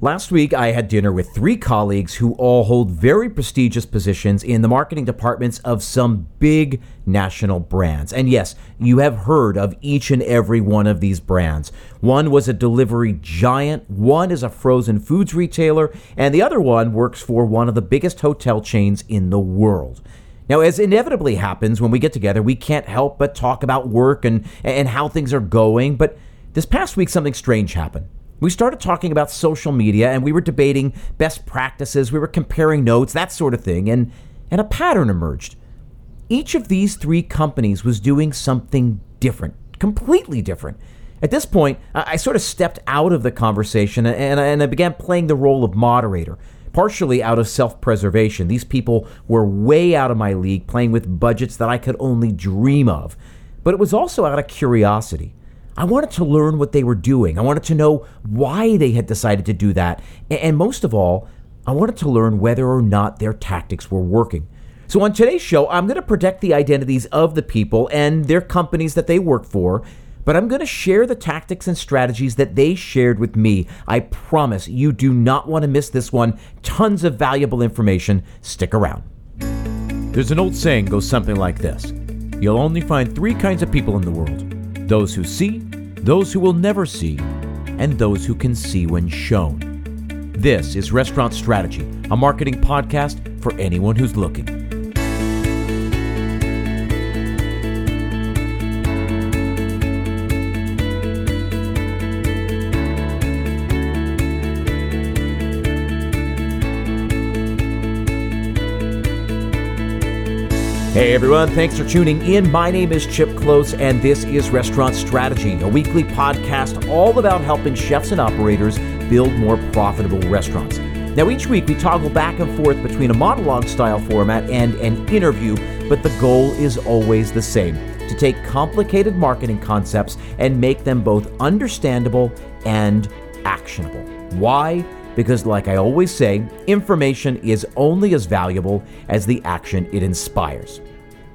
Last week, I had dinner with three colleagues who all hold very prestigious positions in the marketing departments of some big national brands. And yes, you have heard of each and every one of these brands. One was a delivery giant, one is a frozen foods retailer, and the other one works for one of the biggest hotel chains in the world. Now, as inevitably happens when we get together, we can't help but talk about work and, and how things are going. But this past week, something strange happened. We started talking about social media and we were debating best practices, we were comparing notes, that sort of thing, and, and a pattern emerged. Each of these three companies was doing something different, completely different. At this point, I sort of stepped out of the conversation and, and I began playing the role of moderator, partially out of self preservation. These people were way out of my league, playing with budgets that I could only dream of. But it was also out of curiosity. I wanted to learn what they were doing. I wanted to know why they had decided to do that. And most of all, I wanted to learn whether or not their tactics were working. So, on today's show, I'm going to protect the identities of the people and their companies that they work for, but I'm going to share the tactics and strategies that they shared with me. I promise you do not want to miss this one. Tons of valuable information. Stick around. There's an old saying goes something like this You'll only find three kinds of people in the world those who see, those who will never see, and those who can see when shown. This is Restaurant Strategy, a marketing podcast for anyone who's looking. Hey everyone, thanks for tuning in. My name is Chip Klose, and this is Restaurant Strategy, a weekly podcast all about helping chefs and operators build more profitable restaurants. Now, each week we toggle back and forth between a monologue style format and an interview, but the goal is always the same to take complicated marketing concepts and make them both understandable and actionable. Why? Because, like I always say, information is only as valuable as the action it inspires.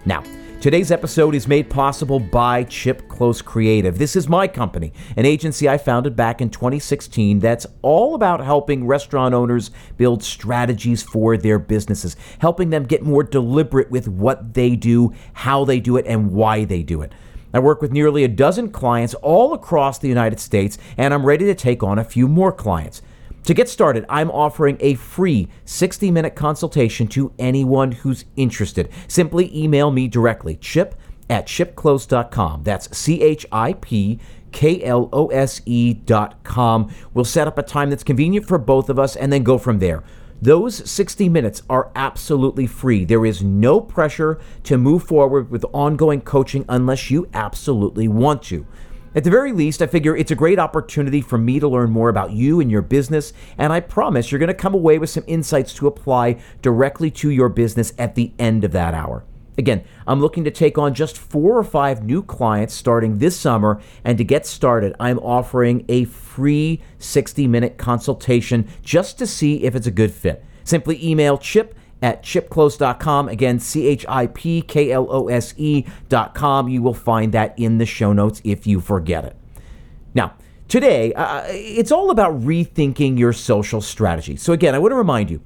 Now, Today's episode is made possible by Chip Klose Creative. This is my company, an agency I founded back in 2016 that's all about helping restaurant owners build strategies for their businesses, helping them get more deliberate with what they do, how they do it, and why they do it. I work with nearly a dozen clients all across the United States, and I'm ready to take on a few more clients. To get started, I'm offering a free 60 minute consultation to anyone who's interested. Simply email me directly, chip at chipklose.com. That's C H I P K L O S E dot com. We'll set up a time that's convenient for both of us and then go from there. Those 60 minutes are absolutely free. There is no pressure to move forward with ongoing coaching unless you absolutely want to. At the very least, I figure it's a great opportunity for me to learn more about you and your business, and I promise you're going to come away with some insights to apply directly to your business at the end of that hour. Again, I'm looking to take on just four or five new clients starting this summer, and to get started, I'm offering a free 60 minute consultation just to see if it's a good fit. Simply email chip at chipklose.com. Again, C H I P K L O S E.com. You will find that in the show notes if you forget it. Now, today, uh, it's all about rethinking your social strategy. So, again, I want to remind you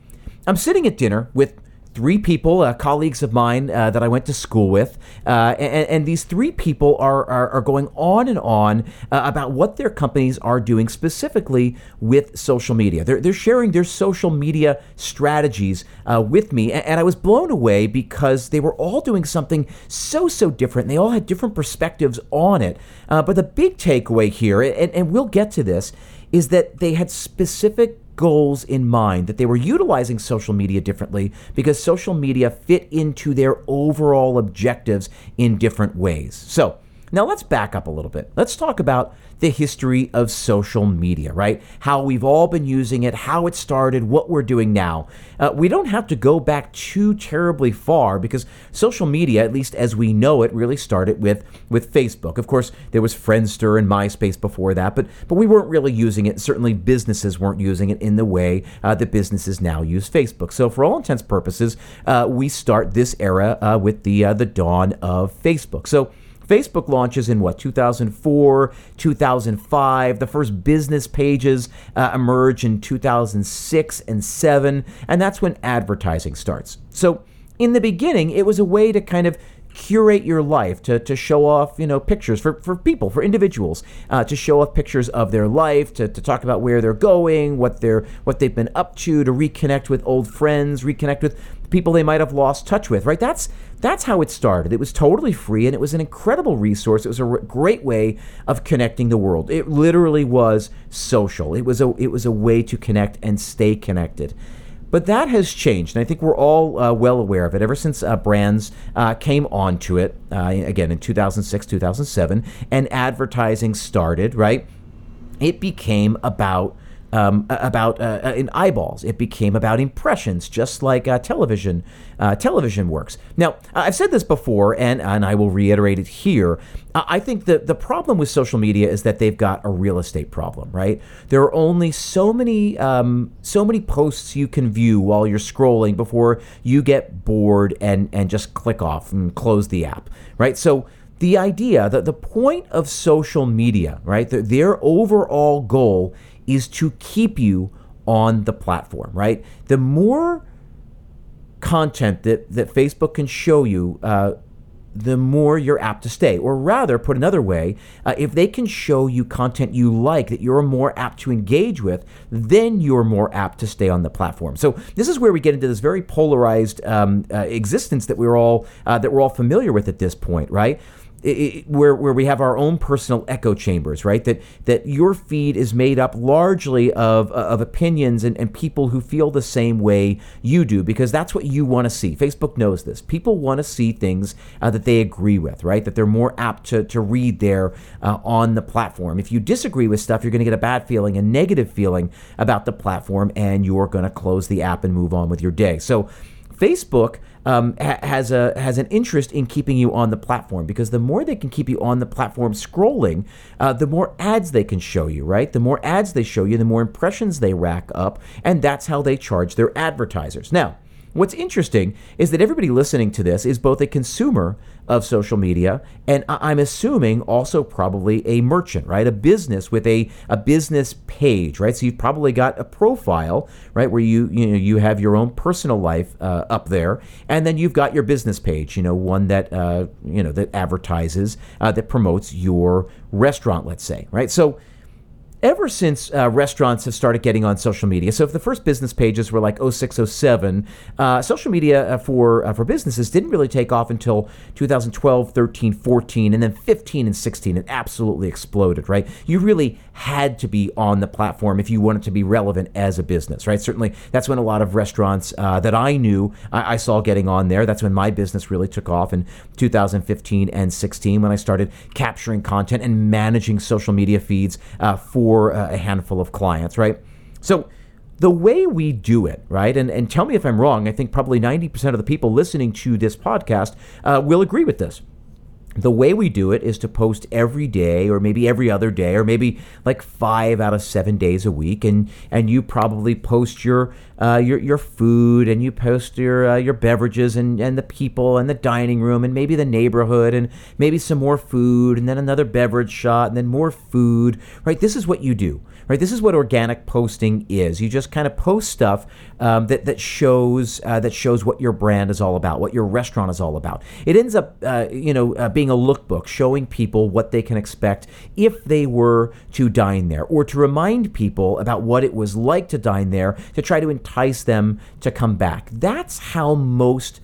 I'm sitting at dinner with three people, uh, colleagues of mine uh, that I went to school with, uh, and, and, these three people are, are, are going on and on uh, about what their companies are doing specifically with social media. They're, they're sharing their social media strategies uh, with me, and, and, I was blown away because they were all doing something so, so different. They all had different perspectives on it. Uh, but the big takeaway here, and, and we'll get to this, is that they had specific goals in mind, that they were utilizing social media differently because social media fit into their overall objectives in different ways. So, now let's back up a little bit. Let's talk about the history of social media, right? How we've all been using it, how it started, what we're doing now. Uh, we don't have to go back too terribly far because social media, at least as we know it, really started with with Facebook. Of course, there was Friendster and MySpace before that, but but we weren't really using it. Certainly, businesses weren't using it in the way uh, that businesses now use Facebook. So, for all intents purposes, uh, we start this era uh, with the uh, the dawn of Facebook. So Facebook launches in what, 2004, 2005. The first business pages uh, emerge in 2006 and 7, and that's when advertising starts. So, in the beginning, it was a way to kind of curate your life to, to show off you know pictures for, for people for individuals uh, to show off pictures of their life to, to talk about where they're going what they're what they've been up to to reconnect with old friends reconnect with people they might have lost touch with right? That's that's how it started. It was totally free and it was an incredible resource. It was a re- great way of connecting the world. It literally was social. It was a it was a way to connect and stay connected. But that has changed, and I think we're all uh, well aware of it. Ever since uh, brands uh, came onto it, uh, again in 2006, 2007, and advertising started, right? It became about um, about uh, uh, in eyeballs. It became about impressions, just like uh, television. Uh, television works. Now, I've said this before, and and I will reiterate it here. I think the the problem with social media is that they've got a real estate problem. Right? There are only so many um, so many posts you can view while you're scrolling before you get bored and and just click off and close the app. Right? So the idea that the point of social media, right, the, their overall goal is to keep you on the platform, right? The more content that, that Facebook can show you, uh, the more you're apt to stay. Or rather, put another way, uh, if they can show you content you like that you're more apt to engage with, then you're more apt to stay on the platform. So this is where we get into this very polarized um, uh, existence that we're all uh, that we're all familiar with at this point, right? Where where we have our own personal echo chambers, right? That that your feed is made up largely of uh, of opinions and, and people who feel the same way you do, because that's what you want to see. Facebook knows this. People want to see things uh, that they agree with, right? That they're more apt to to read there uh, on the platform. If you disagree with stuff, you're going to get a bad feeling, a negative feeling about the platform, and you're going to close the app and move on with your day. So Facebook um, ha- has a has an interest in keeping you on the platform because the more they can keep you on the platform scrolling, uh, the more ads they can show you. Right, the more ads they show you, the more impressions they rack up, and that's how they charge their advertisers. Now. What's interesting is that everybody listening to this is both a consumer of social media and I'm assuming also probably a merchant, right? A business with a, a business page, right? So you've probably got a profile, right, where you you know you have your own personal life uh, up there, and then you've got your business page, you know, one that uh, you know that advertises uh, that promotes your restaurant, let's say, right? So ever since uh, restaurants have started getting on social media, so if the first business pages were like 0607, uh, social media uh, for uh, for businesses didn't really take off until 2012, 13, 14, and then 15 and 16. It absolutely exploded, right? You really had to be on the platform if you wanted to be relevant as a business, right? Certainly, that's when a lot of restaurants uh, that I knew I, I saw getting on there. That's when my business really took off in 2015 and 16 when I started capturing content and managing social media feeds uh, for for a handful of clients, right? So the way we do it, right? And, and tell me if I'm wrong. I think probably 90% of the people listening to this podcast uh, will agree with this the way we do it is to post every day or maybe every other day or maybe like five out of seven days a week and and you probably post your uh, your your food and you post your uh, your beverages and and the people and the dining room and maybe the neighborhood and maybe some more food and then another beverage shot and then more food right? This is what you do right? This is what organic posting is. You just kind of post stuff um, that that shows uh, that shows what your brand is all about what your restaurant is all about. It ends up uh, you know uh, being a lookbook showing people what they can expect if they were to dine there or to remind people about what it was like to dine there to try to entice them to come back. That's how most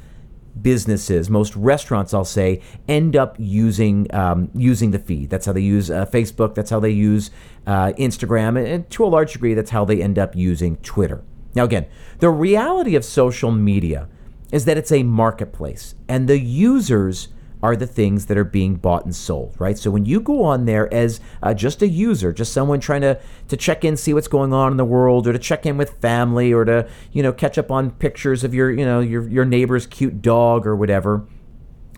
businesses, most restaurants, I'll say, end up using um, using the feed. That's how they use uh, Facebook. That's how they use uh, Instagram, and, to a large degree, that's how they end up using Twitter. Now, again, the reality of social media is that it's a marketplace, and the users are the things that are being bought and sold, right? So when you go on there as uh, just a user, just someone trying to to check in, see what's going on in the world, or to check in with family, or to you know catch up on pictures of your you know your your neighbor's cute dog or whatever,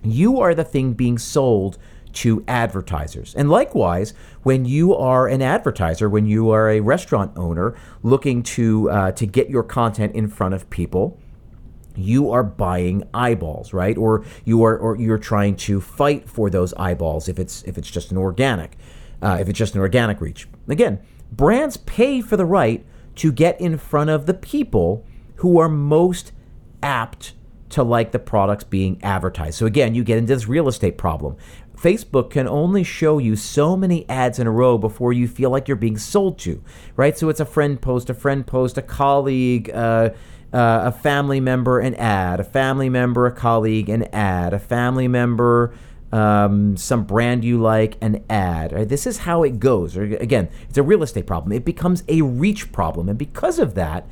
you are the thing being sold to advertisers. And likewise, when you are an advertiser, when you are a restaurant owner looking to uh, to get your content in front of people you are buying eyeballs, right? Or you are or you're trying to fight for those eyeballs if it's if it's just an organic, uh, if it's just an organic reach. Again, brands pay for the right to get in front of the people who are most apt to like the products being advertised. So again, you get into this real estate problem. Facebook can only show you so many ads in a row before you feel like you're being sold to, right? So it's a friend post, a friend post, a colleague, uh, uh, a family member, an ad, a family member, a colleague, an ad, a family member, um, some brand you like, an ad. Right? This is how it goes. Again, it's a real estate problem. It becomes a reach problem. And because of that,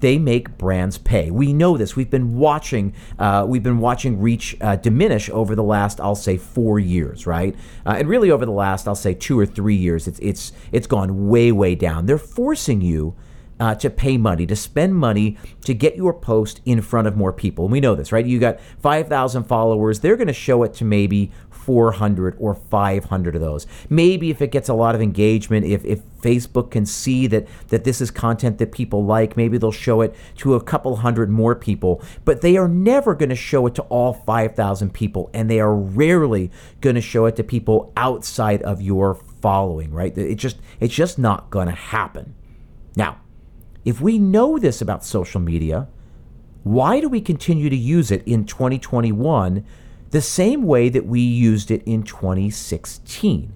they make brands pay. We know this. We've been watching. Uh, we've been watching reach uh, diminish over the last, I'll say, four years, right? Uh, and really over the last, I'll say, two or three years, it's it's it's gone way way down. They're forcing you. Uh, to pay money, to spend money to get your post in front of more people. And we know this, right? You got 5,000 followers. They're going to show it to maybe 400 or 500 of those. Maybe if it gets a lot of engagement, if, if Facebook can see that, that this is content that people like, maybe they'll show it to a couple hundred more people. But they are never going to show it to all 5,000 people, and they are rarely going to show it to people outside of your following, right? It just, it's just not going to happen. Now, if we know this about social media, why do we continue to use it in 2021 the same way that we used it in 2016.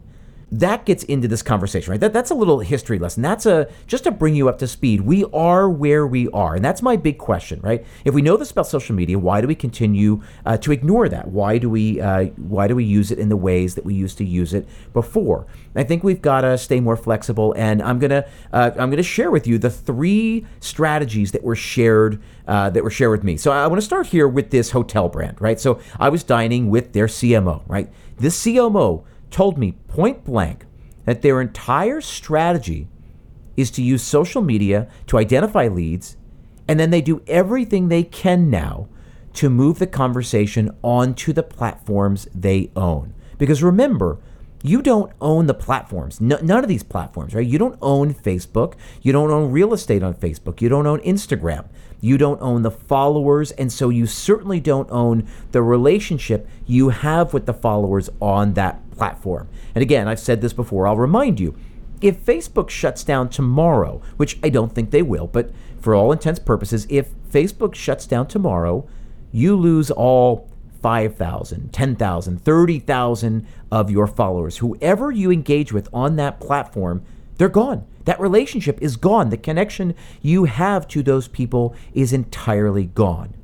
That gets into this conversation, right? That, that's a little history lesson. That's a just to bring you up to speed. We are where we are, and that's my big question, right? If we know this about social media, why do we continue uh, to ignore that? Why do we uh, why do we use it in the ways that we used to use it before? I think we've got to stay more flexible, and I'm gonna uh, I'm gonna share with you the three strategies that were shared uh, that were shared with me. So I want to start here with this hotel brand, right? So I was dining with their CMO, right? This CMO told me point blank that their entire strategy is to use social media to identify leads, and then they do everything they can now to move the conversation onto the platforms they own. Because remember, you don't own the platforms. No, none of these platforms, right? You don't own Facebook. You don't own real estate on Facebook. You don't own Instagram. You don't own the followers. And so you certainly don't own the relationship you have with the followers on that platform. And again, I've said this before, I'll remind you if Facebook shuts down tomorrow, which I don't think they will, but for all intents purposes, if Facebook shuts down tomorrow, you lose all 5,000, 10,000, 30,000 of your followers. Whoever you engage with on that platform, they're gone. That relationship is gone. The connection you have to those people is entirely gone.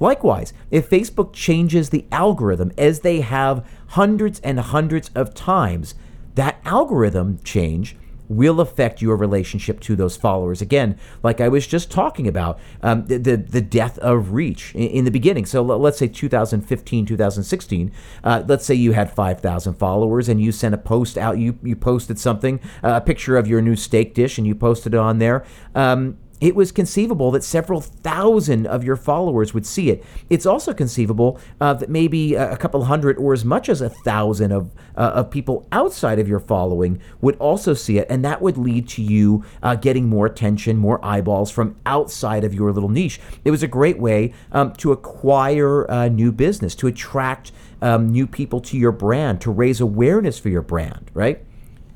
Likewise, if Facebook changes the algorithm as they have hundreds and hundreds of times, that algorithm change will affect your relationship to those followers. Again, like I was just talking about, um, the, the, the death of reach in, in the beginning. So let's say 2015, 2016. Uh, let's say you had 5,000 followers and you sent a post out. You you posted something, uh, a picture of your new steak dish, and you posted it on there. Um, it was conceivable that several thousand of your followers would see it. It's also conceivable uh, that maybe a couple hundred or as much as a thousand of, uh, of people outside of your following would also see it, and that would lead to you uh, getting more attention, more eyeballs from outside of your little niche. It was a great way um, to acquire uh, new business, to attract um, new people to your brand, to raise awareness for your brand, right?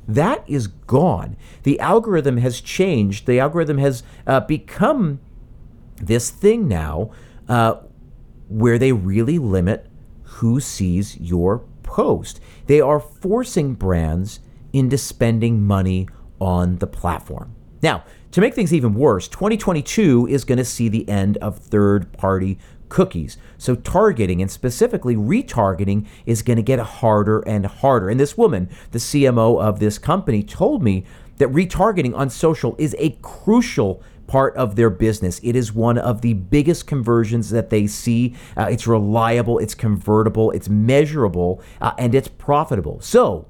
That is gone. The algorithm has changed. The algorithm has uh, become this thing now uh, where they really limit who sees your post. They are forcing brands into spending money on the platform. Now, to make things even worse, 2022 is going to see the end of third party cookies. So targeting and specifically retargeting is going to get harder and harder. And this woman, the CMO of this company, told me that retargeting on social is a crucial part of their business. It is one of the biggest conversions that they see. Uh, it's reliable, it's convertible, it's measurable, uh, and it's profitable. So,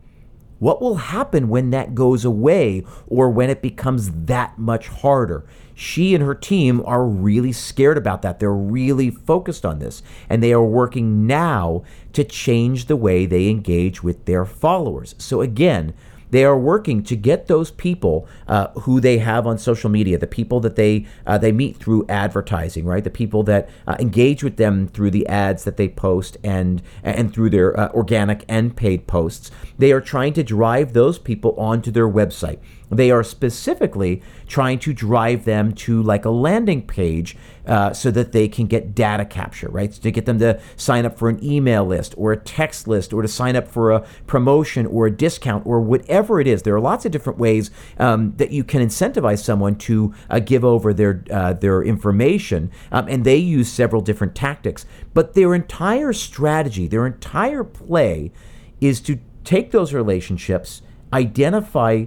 what will happen when that goes away or when it becomes that much harder? She and her team are really scared about that. They're really focused on this. And they are working now to change the way they engage with their followers. So, again, they are working to get those people uh, who they have on social media, the people that they uh, they meet through advertising, right? The people that uh, engage with them through the ads that they post and and through their uh, organic and paid posts. They are trying to drive those people onto their website. They are specifically trying to drive them to like a landing page uh, so that they can get data capture, right? So to get them to sign up for an email list or a text list or to sign up for a promotion or a discount or whatever it is. There are lots of different ways um, that you can incentivize someone to uh, give over their uh, their information, um, and they use several different tactics. But their entire strategy, their entire play, is to take those relationships, identify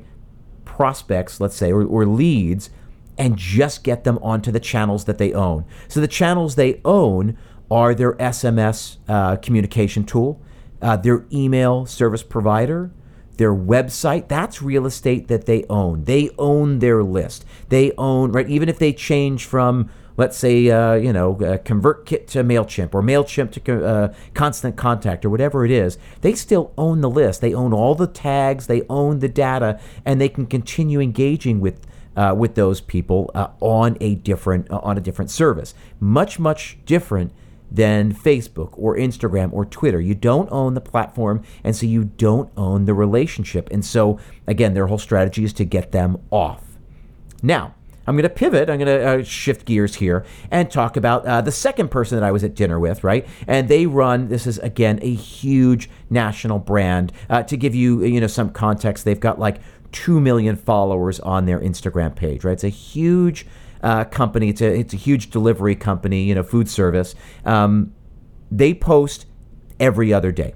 prospects, let's say, or, or leads, and just get them onto the channels that they own. So the channels they own are their SMS uh, communication tool, uh, their email service provider, their website. That's real estate that they own. They own their list. They own, right? Even if they change from, let's say, uh, you know, uh, ConvertKit to MailChimp or MailChimp to uh, Constant Contact or whatever it is, they still own the list. They own all the tags, they own the data, and they can continue engaging with. Uh, with those people uh, on a different uh, on a different service, much much different than Facebook or Instagram or Twitter. You don't own the platform, and so you don't own the relationship. And so, again, their whole strategy is to get them off. Now, I'm going to pivot. I'm going to uh, shift gears here and talk about uh, the second person that I was at dinner with, right? And they run. This is again a huge national brand. Uh, to give you, you know, some context, they've got like two million followers on their Instagram page, right? It's a huge uh, company. It's a it's a huge delivery company. You know, food service. Um, they post every other day,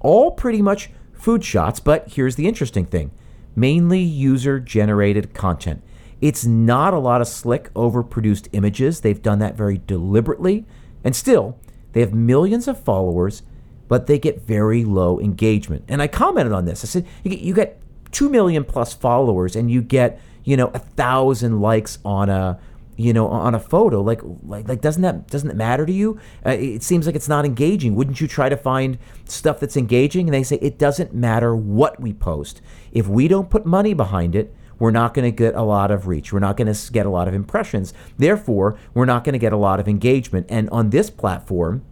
all pretty much food shots. But here's the interesting thing: mainly user generated content. It's not a lot of slick, overproduced images. They've done that very deliberately. And still, they have millions of followers, but they get very low engagement. And I commented on this. I said, you get, you get 2 million plus followers and you get, you know, a thousand likes on a, you know, on a photo. Like, like, like doesn't that, doesn't it matter to you? Uh, it seems like it's not engaging. Wouldn't you try to find stuff that's engaging? And they say, it doesn't matter what we post. If we don't put money behind it, we're not going to get a lot of reach. We're not going to get a lot of impressions. Therefore, we're not going to get a lot of engagement. And on this platform,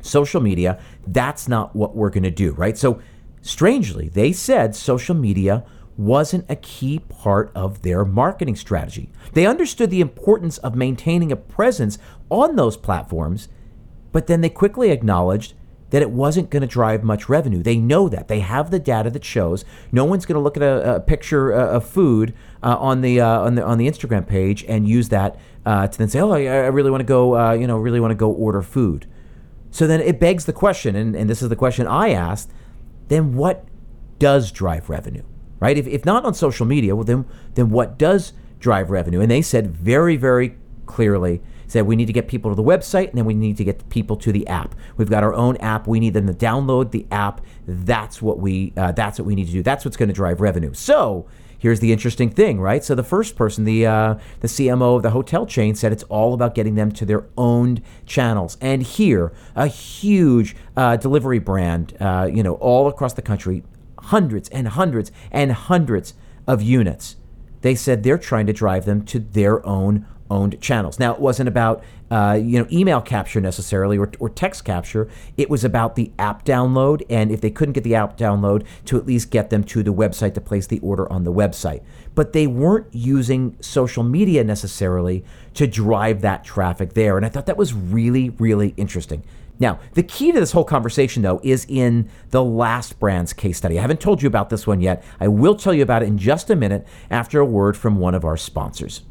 social media, that's not what we're going to do, right? So, strangely, they said social media wasn't a key part of their marketing strategy. They understood the importance of maintaining a presence on those platforms, but then they quickly acknowledged that it wasn't going to drive much revenue. They know that. They have the data that shows no one's going to look at a, a picture of food uh, on the uh, on the on the Instagram page and use that uh, to then say, "Oh, I, I really want to go, uh, you know, really want to go order food." So then it begs the question, and, and this is the question I asked: Then what does drive revenue, right? If, if not on social media, well, then then what does drive revenue? And they said very very clearly said we need to get people to the website and then we need to get people to the app. We've got our own app. We need them to download the app. That's what we uh, that's what we need to do. That's what's going to drive revenue. So here's the interesting thing, right? So the first person, the uh, the CMO of the hotel chain, said it's all about getting them to their owned channels. And here, a huge uh, delivery brand, uh, you know, all across the country, hundreds and hundreds and hundreds of units. They said they're trying to drive them to their own owned channels. Now, it wasn't about uh, you know email capture necessarily or, or text capture. It was about the app download, and if they couldn't get the app download, to at least get them to the website to place the order on the website. But they weren't using social media necessarily to drive that traffic there, and I thought that was really, really interesting. Now, the key to this whole conversation, though, is in the last brand's case study. I haven't told you about this one yet. I will tell you about it in just a minute after a word from one of our sponsors.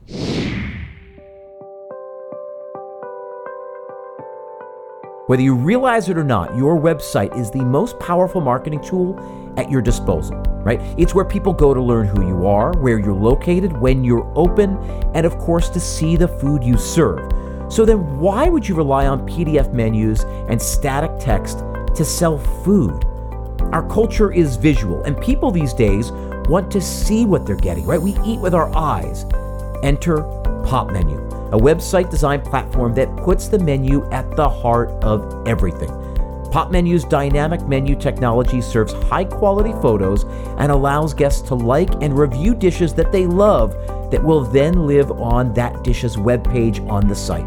Whether you realize it or not, your website is the most powerful marketing tool at your disposal, right? It's where people go to learn who you are, where you're located, when you're open, and of course to see the food you serve. So then, why would you rely on PDF menus and static text to sell food? Our culture is visual, and people these days want to see what they're getting, right? We eat with our eyes. Enter Popmenu a website design platform that puts the menu at the heart of everything. Popmenu's dynamic menu technology serves high quality photos and allows guests to like and review dishes that they love that will then live on that dish's webpage on the site.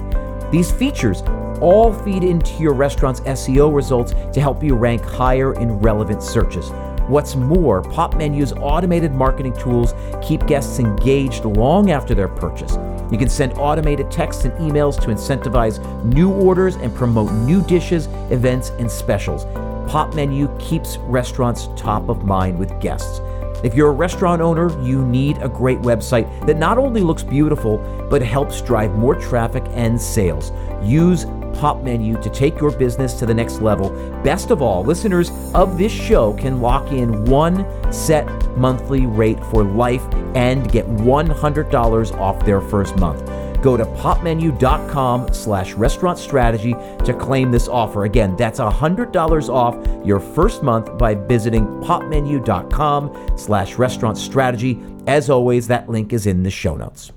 These features all feed into your restaurant's SEO results to help you rank higher in relevant searches. What's more, Popmenu's automated marketing tools keep guests engaged long after their purchase. You can send automated texts and emails to incentivize new orders and promote new dishes, events, and specials. Popmenu keeps restaurants top of mind with guests. If you're a restaurant owner, you need a great website that not only looks beautiful, but helps drive more traffic and sales. Use Popmenu to take your business to the next level. Best of all, listeners of this show can lock in one set monthly rate for life and get $100 off their first month. Go to popmenu.com slash restaurant strategy to claim this offer. Again, that's $100 off your first month by visiting popmenu.com slash restaurant strategy. As always, that link is in the show notes.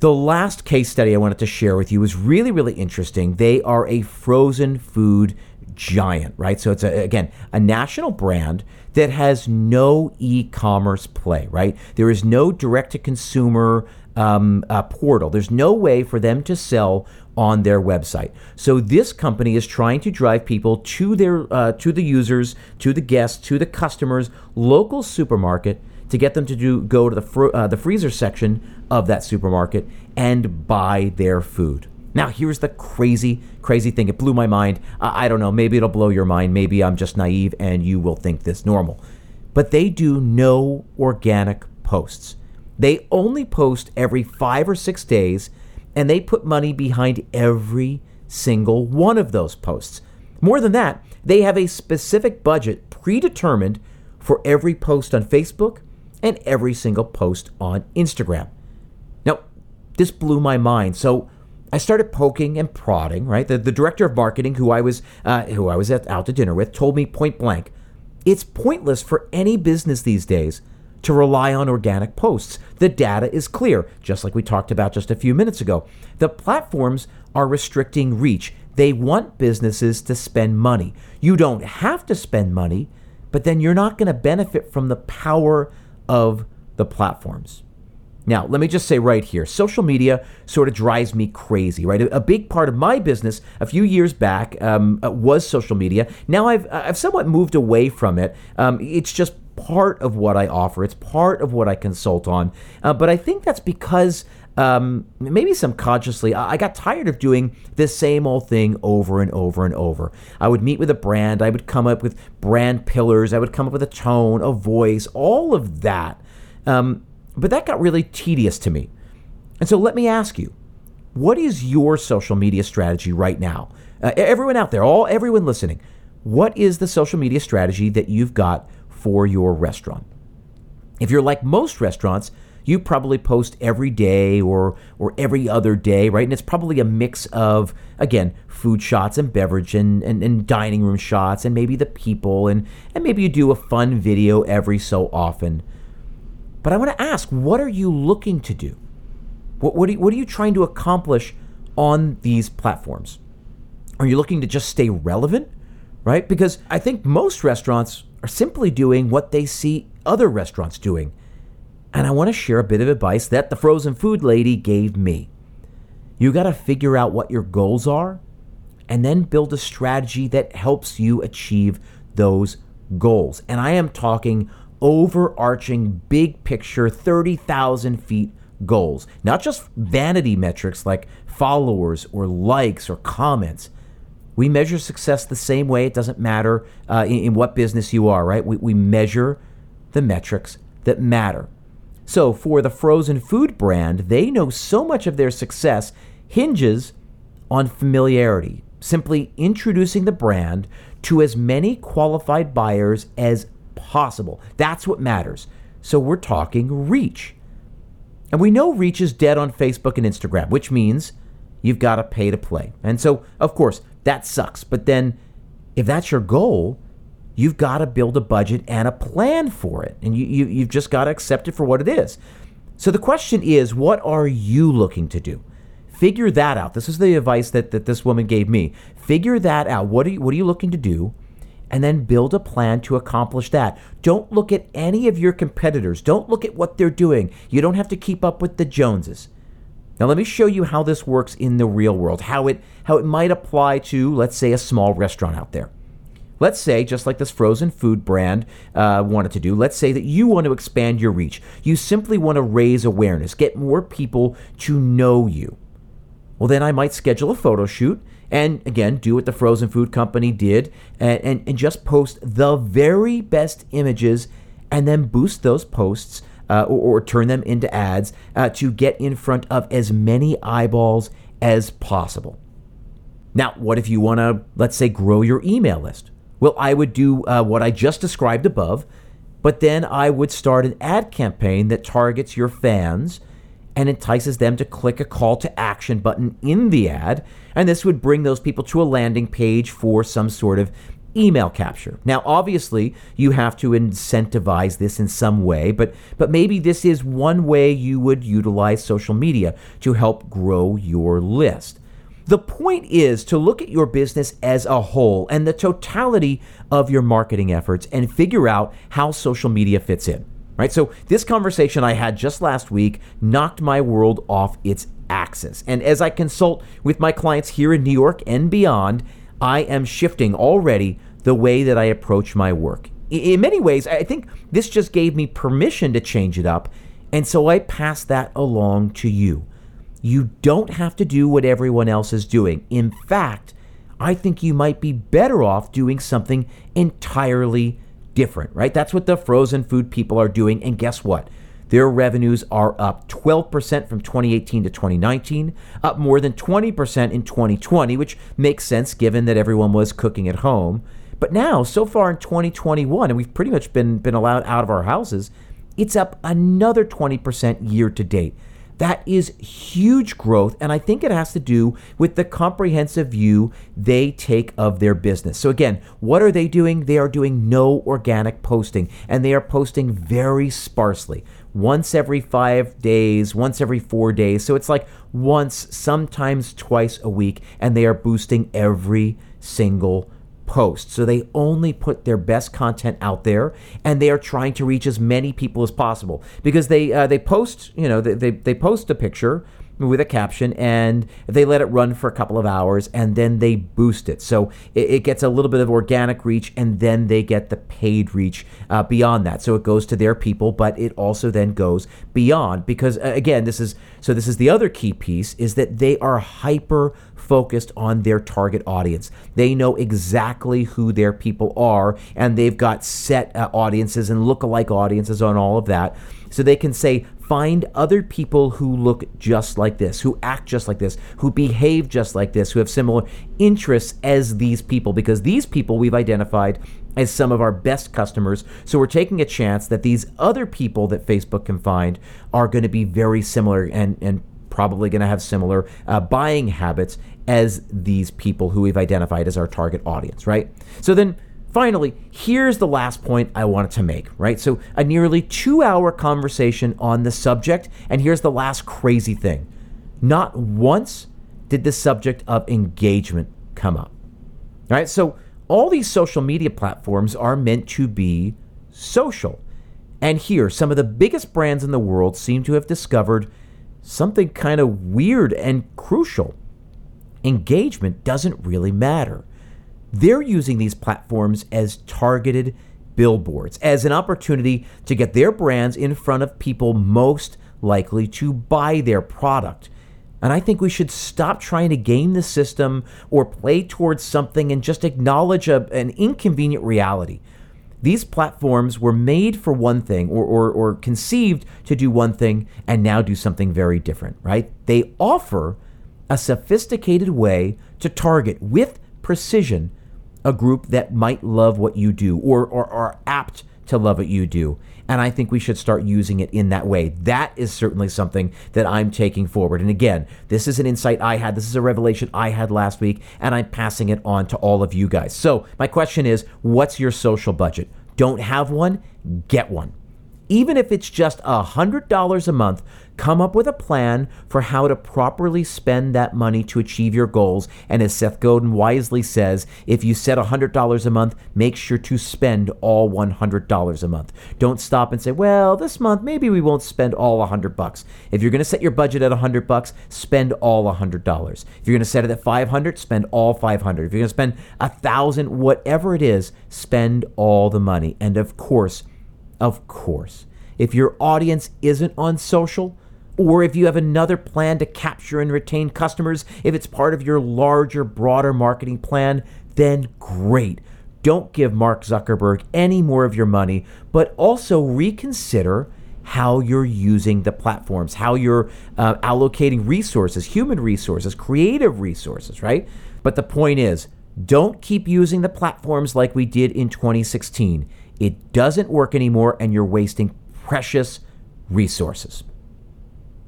The last case study I wanted to share with you is really, really interesting. They are a frozen food giant, right? So it's a, again a national brand that has no e-commerce play, right? There is no direct-to-consumer um, uh, portal. There's no way for them to sell on their website. So this company is trying to drive people to their uh, to the users, to the guests, to the customers, local supermarket to get them to do go to the fr- uh, the freezer section of that supermarket and buy their food. Now, here's the crazy, crazy thing. It blew my mind. I, I don't know. Maybe it'll blow your mind. Maybe I'm just naive and you will think this normal. But they do no organic posts. They only post every five or six days, and they put money behind every single one of those posts. More than that, they have a specific budget predetermined for every post on Facebook and every single post on Instagram. Now, this blew my mind. So I started poking and prodding. Right, the, the director of marketing, who I was uh, who I was at, out to dinner with, told me point blank, it's pointless for any business these days to rely on organic posts. The data is clear, just like we talked about just a few minutes ago. The platforms are restricting reach. They want businesses to spend money. You don't have to spend money, but then you're not going to benefit from the power of the platforms. Now, let me just say right here social media sort of drives me crazy, right? A, big part of my business a few years back um, uh, was social media. Now I've, I've somewhat moved away from it. Um, it's just part of what I offer, it's part of what I consult on. Uh, but I think that's because. Um, maybe subconsciously, I got tired of doing the same old thing over and over and over. I would meet with a brand, I would come up with brand pillars, I would come up with a tone, a voice, all of that. Um, but that got really tedious to me. And so let me ask you, what is your social media strategy right now? Uh, everyone out there, all everyone listening, what is the social media strategy that you've got for your restaurant? If you're like most restaurants, you probably post every day or or every other day, right? And it's probably a mix of again food shots and beverage and, and, and dining room shots and maybe the people and and maybe you do a fun video every so often. But I want to ask, what are you looking to do? What, what, are you, what are you trying to accomplish on these platforms? Are you looking to just stay relevant? Right? Because I think most restaurants are simply doing what they see other restaurants doing. And I want to share a bit of advice that the frozen food lady gave me. You got to figure out what your goals are and then build a strategy that helps you achieve those goals. And I am talking overarching, big picture, 30,000 feet goals, not just vanity metrics like followers or likes or comments. We measure success the same way. It doesn't matter uh, in, in, what business you are, right? We, we measure the metrics that matter. So for the frozen food brand, they know so much of their success hinges on familiarity, simply introducing the brand to as many qualified buyers as possible. That's what matters. So we're talking reach. And we know reach is dead on Facebook and Instagram, which means you've got to pay to play. And so, of course, that sucks. But then, if that's your goal, you've got to build a budget and a plan for it. And you, you, you've just got to accept it for what it is. So the question is what are you looking to do? Figure that out. This is the advice that, that this woman gave me. Figure that out. What are you, what are you looking to do? And then build a plan to accomplish that. Don't look at any of your competitors. Don't look at what they're doing. You don't have to keep up with the Joneses. Now let me show you how this works in the real world, how it how it might apply to, let's say, a small restaurant out there. Let's say, just like this frozen food brand uh, wanted to do, let's say that you want to expand your reach. You simply want to raise awareness, get more people to know you. Well, then I might schedule a photo shoot and again, do what the frozen food company did and, and, and just post the very best images and then boost those posts uh, or, or, turn them into ads uh, to get in front of as many eyeballs as possible. Now, what if you want to, let's say, grow your email list? Well, I would do uh, what I just described above, but then I would start an ad campaign that targets your fans and entices them to click a call to action button in the ad. And this would bring those people to a landing page for some sort of email capture. Now, obviously, you have to incentivize this in some way, but but maybe this is one way you would utilize social media to help grow your list. The point is to look at your business as a whole and the totality of your marketing efforts and figure out how social media fits in. Right? So, this conversation I had just last week knocked my world off its axis. And as I consult with my clients here in New York and beyond, I am shifting already the way that I approach my work. In many ways, I think this just gave me permission to change it up. And so I pass that along to you. You don't have to do what everyone else is doing. In fact, I think you might be better off doing something entirely different, right? That's what the frozen food people are doing. And guess what? Their revenues are up 12% from 2018 to 2019, up more than 20% in 2020, which makes sense given that everyone was cooking at home. But now, so far in 2021, and we've pretty much been, been allowed out of our houses, it's up another 20% year to date. That is huge growth, and I think it has to do with the comprehensive view they take of their business. So, again, what are they doing? They are doing no organic posting, and they are posting very sparsely once every five days, once every four days. So, it's like once, sometimes twice a week, and they are boosting every single post. So they only put their best content out there, and they are trying to reach as many people as possible because they uh, they post you know they, they, they post a picture with a caption and they let it run for a couple of hours and then they boost it. So it, it gets a little bit of organic reach and then they get the paid reach uh, beyond that. So it goes to their people, but it also then goes beyond because uh, again, this is so this is the other key piece is that they are hyper focused on their target audience. They know exactly who their people are and they've got set uh, audiences and look-alike audiences on all of that. So they can say, find other people who look just like this, who act just like this, who behave just like this, who have similar interests as these people, because these people we've identified as some of our best customers. So we're taking a chance that these other people that Facebook can find are going to be very similar and, and probably going to have similar uh, buying habits as these people who we've identified as our target audience, right? So then Finally, here's the last point I wanted to make, right? So, a nearly two hour conversation on the subject, and here's the last crazy thing. Not once did the subject of engagement come up, right? So, all these social media platforms are meant to be social. And here, some of the biggest brands in the world seem to have discovered something kind of weird and crucial. Engagement doesn't really matter. They're using these platforms as targeted billboards, as an opportunity to get their brands in front of people most likely to buy their product. And I think we should stop trying to game the system or play towards something and just acknowledge a, an inconvenient reality. These platforms were made for one thing or, or, or conceived to do one thing and now do something very different, right? They offer a sophisticated way to target with precision a group that might love what you do or, or are apt to love what you do. And I think we should start using it in that way. That is certainly something that I'm taking forward. And again, this is an insight I had. This is a revelation I had last week, and I'm passing it on to all of you guys. So, my question is what's your social budget? Don't have one? Get one. Even if it's just $100 a month, come up with a plan for how to properly spend that money to achieve your goals. And as Seth Godin wisely says, if you set $100 a month, make sure to spend all $100 a month. Don't stop and say, "Well, this month maybe we won't spend all 100 bucks." If you're going to set your budget at 100 bucks, spend all $100. If you're going to set it at 500, spend all 500. If you're going to spend a 1000, whatever it is, spend all the money. And of course, of course, if your audience isn't on social, or if you have another plan to capture and retain customers, if it's part of your larger, broader marketing plan, then great. Don't give Mark Zuckerberg any more of your money, but also reconsider how you're using the platforms, how you're uh, allocating resources, human resources, creative resources, right? But the point is, don't keep using the platforms like we did in 2016. It doesn't work anymore, and you're wasting precious resources.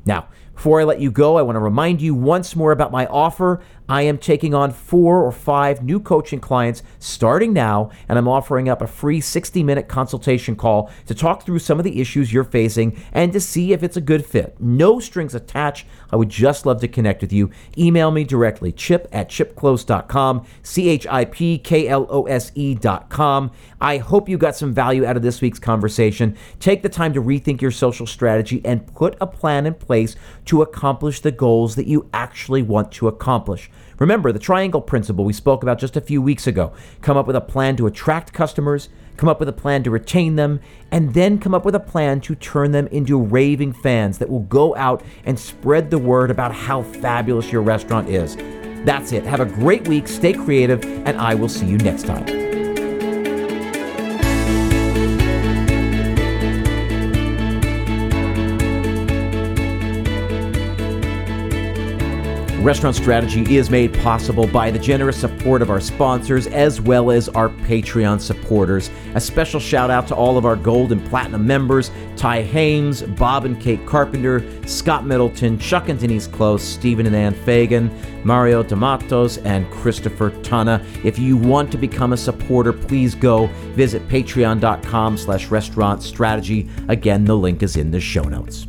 Now, before I let you go, I want to remind you once more about my offer. I am taking on four or five new coaching clients starting now, and I'm offering up a free 60 minute consultation call to talk through some of the issues you're facing and to see if it's a good fit. No strings attached. I would just love to connect with you. Email me directly, chip at chipklose.com, C H I P K L O S E.com. I hope you got some value out of this week's conversation. Take the time to rethink your social strategy and put a plan in place to accomplish the goals that you actually want to accomplish. Remember the triangle principle we spoke about just a few weeks ago. Come up with a plan to attract customers, come up with a plan to retain them, and then come up with a plan to turn them into raving fans that will go out and spread the word about how fabulous your restaurant is. That's it. Have a great week, stay creative, and I will see you next time. Restaurant Strategy is made possible by the generous support of our sponsors as well as our Patreon supporters. A special shout out to all of our gold and platinum members Ty Hames, Bob and Kate Carpenter, Scott Middleton, Chuck and Denise Klose, Stephen and Ann Fagan, Mario D'Amatos, and Christopher Tana. If you want to become a supporter, please go visit patreon.com slash restaurant strategy. Again, the link is in the show notes.